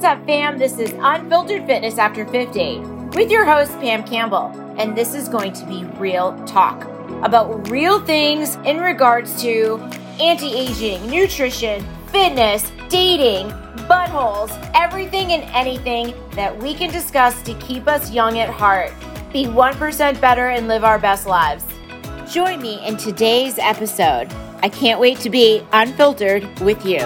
What's up, fam? This is Unfiltered Fitness After 50 with your host, Pam Campbell. And this is going to be real talk about real things in regards to anti aging, nutrition, fitness, dating, buttholes, everything and anything that we can discuss to keep us young at heart, be 1% better, and live our best lives. Join me in today's episode. I can't wait to be unfiltered with you.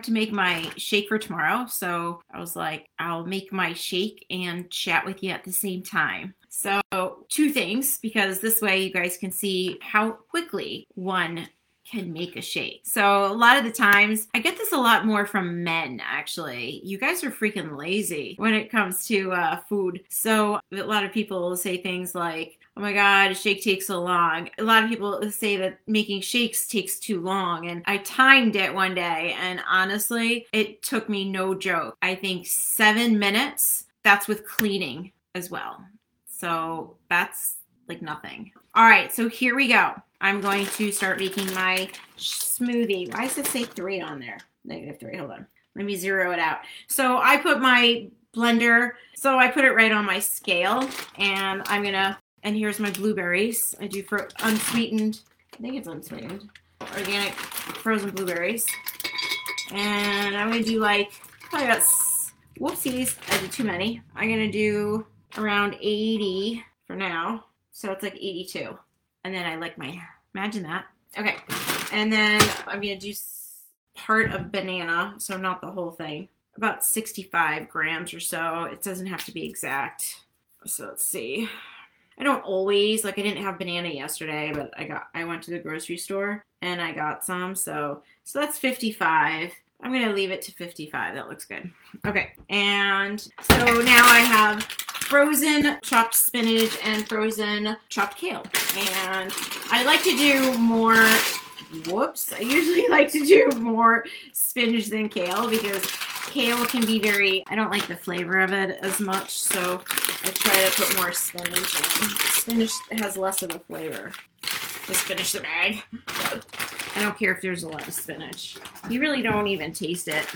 Have to make my shake for tomorrow. So I was like, I'll make my shake and chat with you at the same time. So, two things, because this way you guys can see how quickly one can make a shake. So a lot of the times, I get this a lot more from men actually. You guys are freaking lazy when it comes to uh, food. So a lot of people say things like, oh my god shake takes so long. A lot of people say that making shakes takes too long and i timed it one day and honestly it took me no joke. I think seven minutes that's with cleaning as well. So that's like nothing. All right so here we go. I'm going to start making my smoothie. Why does it say three on there? Negative three hold on. Let me zero it out. So i put my blender so i put it right on my scale and i'm gonna and here's my blueberries. I do for unsweetened, I think it's unsweetened, organic frozen blueberries. And I'm gonna do like, I got, whoopsies, I did too many. I'm gonna do around 80 for now. So it's like 82. And then I like my, imagine that. Okay. And then I'm gonna do part of banana, so not the whole thing. About 65 grams or so. It doesn't have to be exact. So let's see. I don't always like I didn't have banana yesterday, but I got I went to the grocery store and I got some. So so that's 55. I'm gonna leave it to 55. That looks good. Okay, and so now I have frozen chopped spinach and frozen chopped kale. And I like to do more whoops. I usually like to do more spinach than kale because kale can be very, I don't like the flavor of it as much, so I try to put more spinach in. Spinach has less of a flavor. Just finish the bag. I don't care if there's a lot of spinach. You really don't even taste it.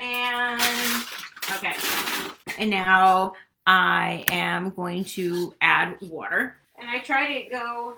And, okay. And now I am going to add water. And I try to go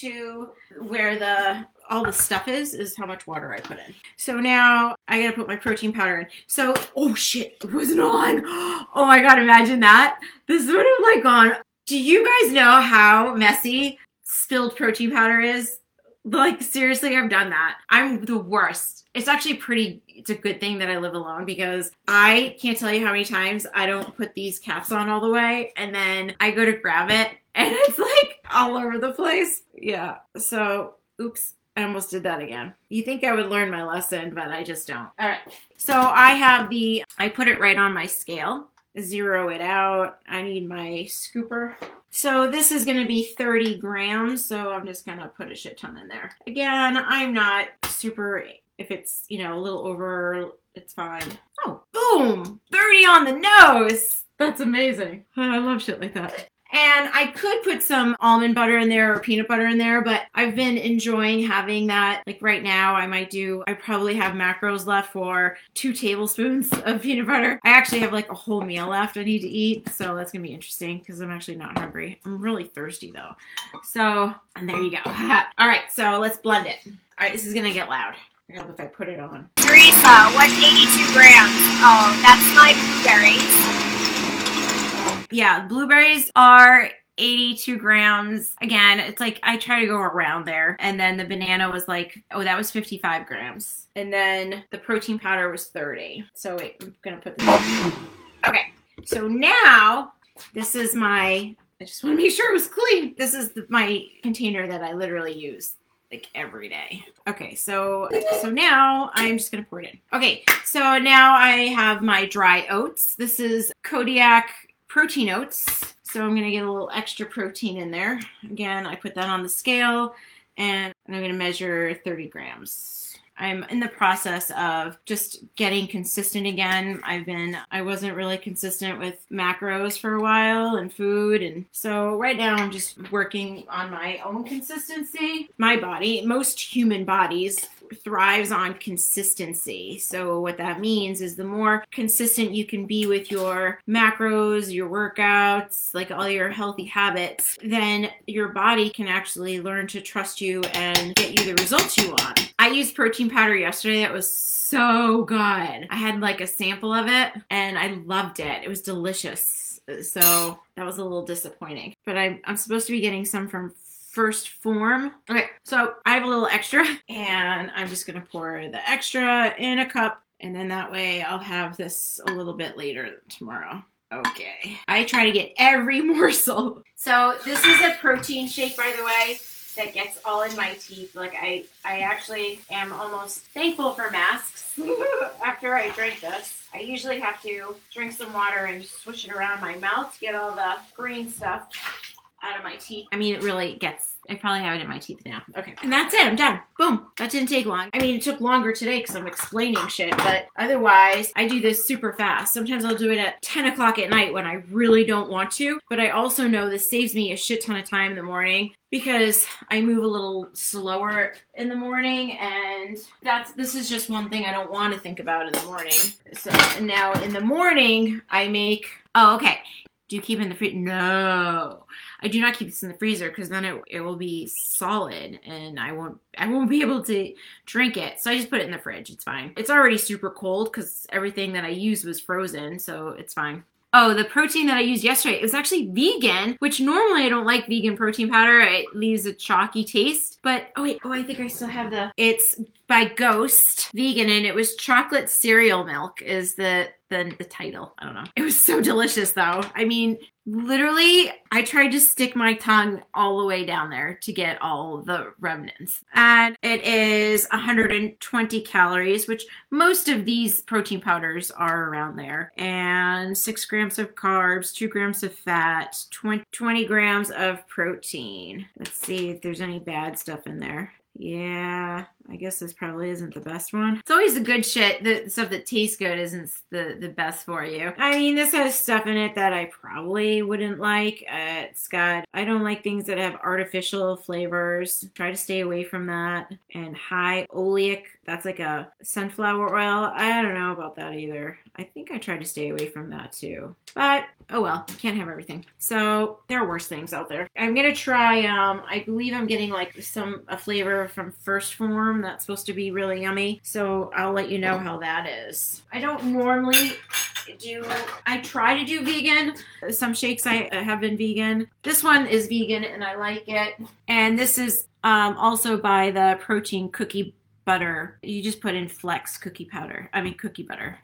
to where the all the stuff is is how much water I put in. So now I gotta put my protein powder in. So oh shit, it wasn't on. Oh my god, imagine that. This would have like gone. Do you guys know how messy spilled protein powder is? Like seriously, I've done that. I'm the worst. It's actually pretty it's a good thing that I live alone because I can't tell you how many times I don't put these caps on all the way and then I go to grab it and it's like all over the place. Yeah. So, oops. I almost did that again. You think I would learn my lesson, but I just don't. All right. So I have the, I put it right on my scale, zero it out. I need my scooper. So this is going to be 30 grams. So I'm just going to put a shit ton in there. Again, I'm not super, if it's, you know, a little over, it's fine. Oh, boom, 30 on the nose. That's amazing. I love shit like that. And I could put some almond butter in there or peanut butter in there, but I've been enjoying having that. Like right now, I might do, I probably have macros left for two tablespoons of peanut butter. I actually have like a whole meal left I need to eat. So that's going to be interesting because I'm actually not hungry. I'm really thirsty though. So, and there you go. All right, so let's blend it. All right, this is going to get loud. I don't if I put it on. Teresa, what's 82 grams? Oh, that's my blueberries yeah, blueberries are 82 grams. Again, it's like I try to go around there. And then the banana was like, oh, that was 55 grams. And then the protein powder was 30. So wait, I'm going to put this. Okay. So now this is my, I just want to make sure it was clean. This is the, my container that I literally use like every day. Okay, so so now I'm just gonna pour it in. Okay, so now I have my dry oats. This is Kodiak protein oats. So I'm going to get a little extra protein in there. Again, I put that on the scale and I'm going to measure 30 grams. I'm in the process of just getting consistent again. I've been, I wasn't really consistent with macros for a while and food. And so right now I'm just working on my own consistency. My body, most human bodies thrives on consistency. So, what that means is the more consistent you can be with your macros, your workouts, like all your healthy habits, then your body can actually learn to trust you and get you the results you want. I used protein powder yesterday that was so good. I had like a sample of it and I loved it. It was delicious. So that was a little disappointing. But I'm, I'm supposed to be getting some from 1st Phorm. Okay, so I have a little extra and I'm just to pour the extra in a cup and then that way I'll have this a little bit later tomorrow. Okay. I try to get every morsel. So this is a protein shake, by the way, that gets all in my teeth. Like I, I actually am almost thankful for masks after I drink this. I usually have to drink some water and just swish it around my mouth to get all the green stuff out of my teeth. I mean, it really gets. I probably have it in my teeth now. Okay, and that's it. I'm done. Boom. That didn't take long. I mean, it took longer today because I'm explaining shit, but otherwise, I do this super fast. Sometimes I'll do it at 10 o'clock at night when I really don't want to, but I also know this saves me a shit ton of time in the morning because I move a little slower in the morning and that's this is just one thing I don't want to think about in the morning. So now in the morning I make oh okay. Do you keep in the freezer? No. I do not keep this in the freezer because then it, it will be solid and I won't I won't be able to drink it. So I just put it in the fridge. It's fine. It's already super cold because everything that I used was frozen, so it's fine. Oh, the protein that I used yesterday, it was actually vegan, which normally I don't like vegan protein powder. It leaves a chalky taste. But oh wait, oh I think I still have the it's by Ghost Vegan and it was chocolate cereal milk is the the the title. I don't know. It was so delicious though. I mean, literally I tried to stick my tongue all the way down there to get all the remnants. And it is 120 calories, which most of these protein powders are around there. And 6 grams of carbs, 2 grams of fat, 20, 20 grams of protein. Let's see if there's any bad stuff in there. Yeah, I guess this probably isn't the best one. It's always the good shit, the stuff that tastes good isn't the, the best for you. I mean, this has stuff in it that I probably wouldn't like. Uh, it's got, I don't like things that have artificial flavors. Try to stay away from that. And high oleic, that's like a sunflower oil. I don't know about that either. I think I try to stay away from that too. But oh well, can't have everything. So there are worse things out there. I'm gonna try. Um, I believe I'm getting like some a flavor from 1st Phorm that's supposed to be really yummy. So I'll let you know how that is. I don't normally do. I try to do vegan. Some shakes I have been vegan. This one is vegan and I like it. And this is um, also by the protein cookie butter. You just put in flex cookie powder. I mean cookie butter.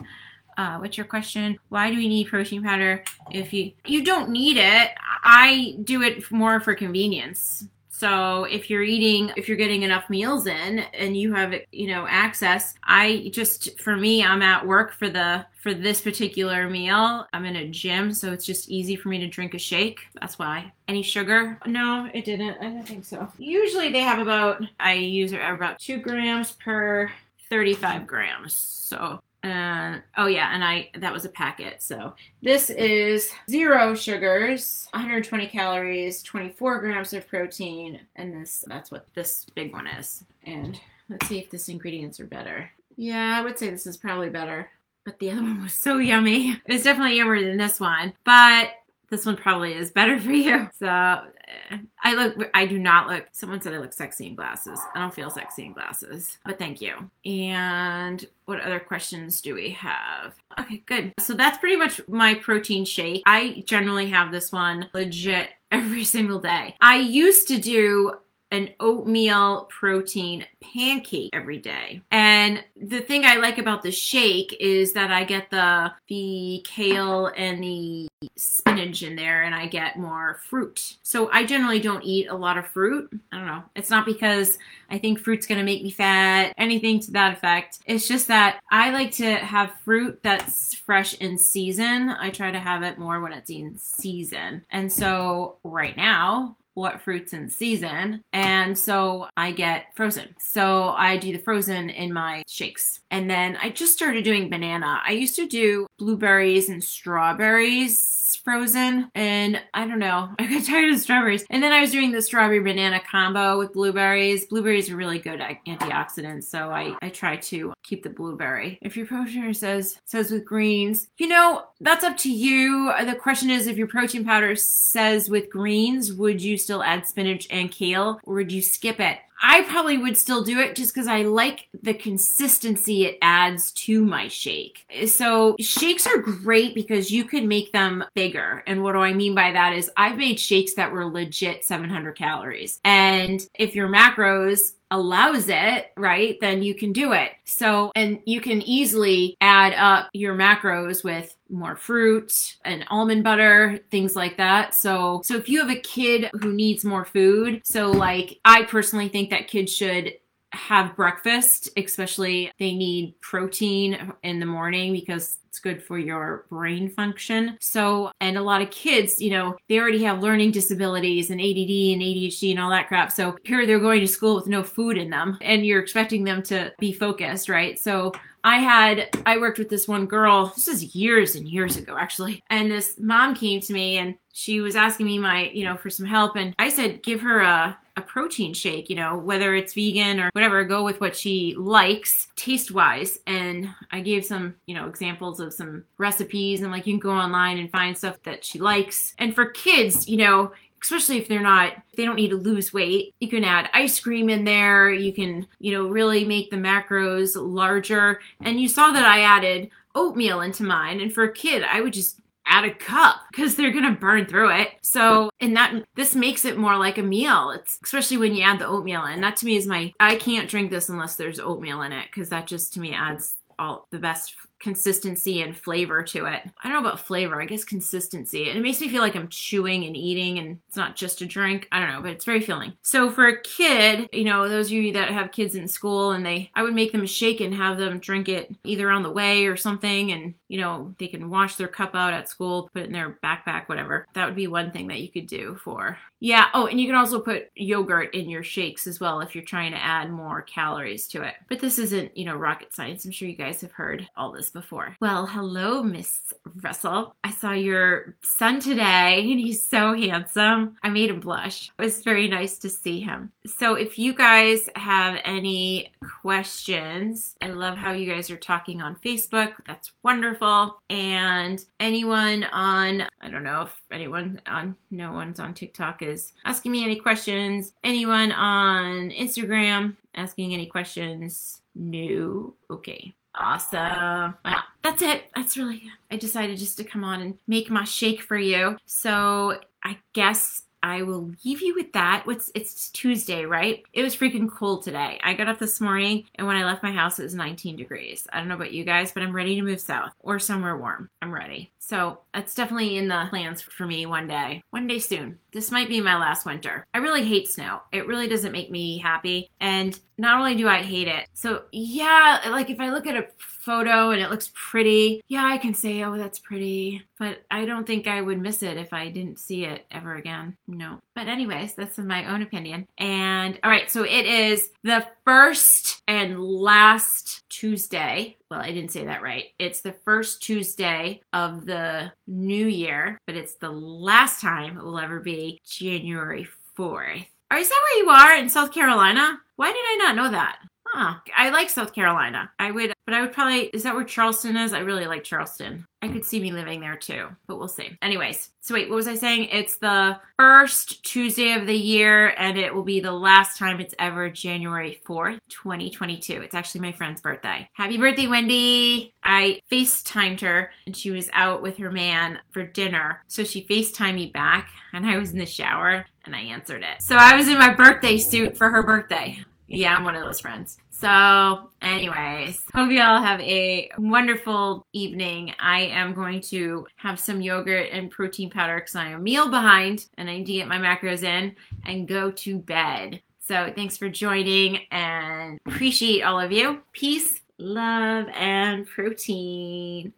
Uh, what's your question? Why do we need protein powder if you you don't need it? I do it more for convenience. So if you're eating, if you're getting enough meals in and you have, you know, access, I just for me, I'm at work for the for this particular meal. I'm in a gym, so it's just easy for me to drink a shake. That's why. Any sugar? No, it didn't. I don't think so. Usually they have about I use about two grams per 35 grams. So uh, oh yeah, and I that was a packet. So this is zero sugars, 120 calories, 24 grams of protein, and this that's what this big one is. And let's see if this ingredients are better. Yeah, I would say this is probably better. But the other one was so yummy. It's definitely yummier than this one. But this one probably is better for you. So eh, I look, I do not look, someone said I look sexy in glasses. I don't feel sexy in glasses, but thank you. And what other questions do we have? Okay, good. So that's pretty much my protein shake. I generally have this one legit every single day. I used to do an oatmeal protein pancake every day. And the thing I like about the shake is that I get the the kale and the spinach in there and I get more fruit. So I generally don't eat a lot of fruit. I don't know. It's not because I think fruit's going to make me fat, anything to that effect. It's just that I like to have fruit that's fresh in season. I try to have it more when it's in season. And so right now, what fruits in season. And so I get frozen. So I do the frozen in my shakes. And then I just started doing banana. I used to do blueberries and strawberries frozen and I don't know. I got tired of strawberries. And then I was doing the strawberry banana combo with blueberries. Blueberries are really good antioxidants, so I, I try to keep the blueberry. If your protein says says with greens, you know, that's up to you. The question is if your protein powder says with greens, would you still add spinach and kale or would you skip it? I probably would still do it just because I like the consistency it adds to my shake. So, shakes are great because you can make them bigger. And what do I mean by that is I've made shakes that were legit 700 calories. And if your macros allows it, right, then you can do it. So, and you can easily add up your macros with more fruit and almond butter, things like that. So, so if you have a kid who needs more food, so like I personally think that kids should have breakfast, especially they need protein in the morning because it's good for your brain function. So, and a lot of kids, you know, they already have learning disabilities and ADD and ADHD and all that crap. So, here they're going to school with no food in them and you're expecting them to be focused, right? So, I had I worked with this one girl. This is years and years ago actually. And this mom came to me and she was asking me my, you know, for some help and I said give her a a protein shake, you know, whether it's vegan or whatever, go with what she likes taste wise. And I gave some, you know, examples of some recipes and like you can go online and find stuff that she likes. And for kids, you know, especially if they're not they don't need to lose weight you can add ice cream in there you can you know really make the macros larger and you saw that i added oatmeal into mine and for a kid i would just add a cup because they're gonna burn through it. So and that this makes it more like a meal. It's especially when you add the oatmeal in. That to me is my i can't drink this unless there's oatmeal in it because that just to me adds all the best consistency and flavor to it. I don't know about flavor, I guess consistency. And it makes me feel like I'm chewing and eating and it's not just a drink. I don't know, but it's very filling. So for a kid, you know, those of you that have kids in school and they I would make them a shake and have them drink it either on the way or something and you know, they can wash their cup out at school, put it in their backpack, whatever. That would be one thing that you could do for. Yeah, oh, and you can also put yogurt in your shakes as well if you're trying to add more calories to it. But this isn't, you know, rocket science. I'm sure you guys have heard all this before. Well, hello, Miss Russell. I saw your son today and he's so handsome. I made him blush. It was very nice to see him. So, if you guys have any questions, I love how you guys are talking on Facebook. That's wonderful. And anyone on, I don't know if anyone on, no one's on TikTok is asking me any questions. Anyone on Instagram asking any questions? No. Okay. Awesome. Well, that's it. That's really, I decided just to come on and make my shake for you. So I guess I will leave you with that. It's it's Tuesday, right? It was freaking cold today. I got up this morning and when I left my house it was 19 degrees. I don't know about you guys, but I'm ready to move south or somewhere warm. I'm ready. So that's definitely in the plans for me one day. One day soon. This might be my last winter. I really hate snow. It really doesn't make me happy. And not only do I hate it, so yeah, like if I look at a photo and it looks pretty, yeah, I can say, oh, that's pretty. But I don't think I would miss it if I didn't see it ever again. No. But, anyways, that's my own opinion. And all right, so it is the first and last Tuesday. Well, I didn't say that right. It's the first Tuesday of the new year, but it's the last time it will ever be January 4th. Is that where you are in South Carolina? Why did I not know that? Huh. I like South Carolina. I would, but I would probably, is that where Charleston is? I really like Charleston. I could see me living there too, but we'll see. Anyways, so wait, what was I saying? It's the first Tuesday of the year, and it will be the last time it's ever January 4th, 2022. It's actually my friend's birthday. Happy birthday, Wendy! I FaceTimed her, and she was out with her man for dinner. So she FaceTimed me back, and I was in the shower, and I answered it. So I was in my birthday suit for her birthday. Yeah, I'm one of those friends. So, anyways, hope you all have a wonderful evening. I am going to have some yogurt and protein powder because I am a meal behind and I need to get my macros in and go to bed. So, thanks for joining and appreciate all of you. Peace, love, and protein.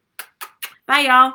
Bye, y'all.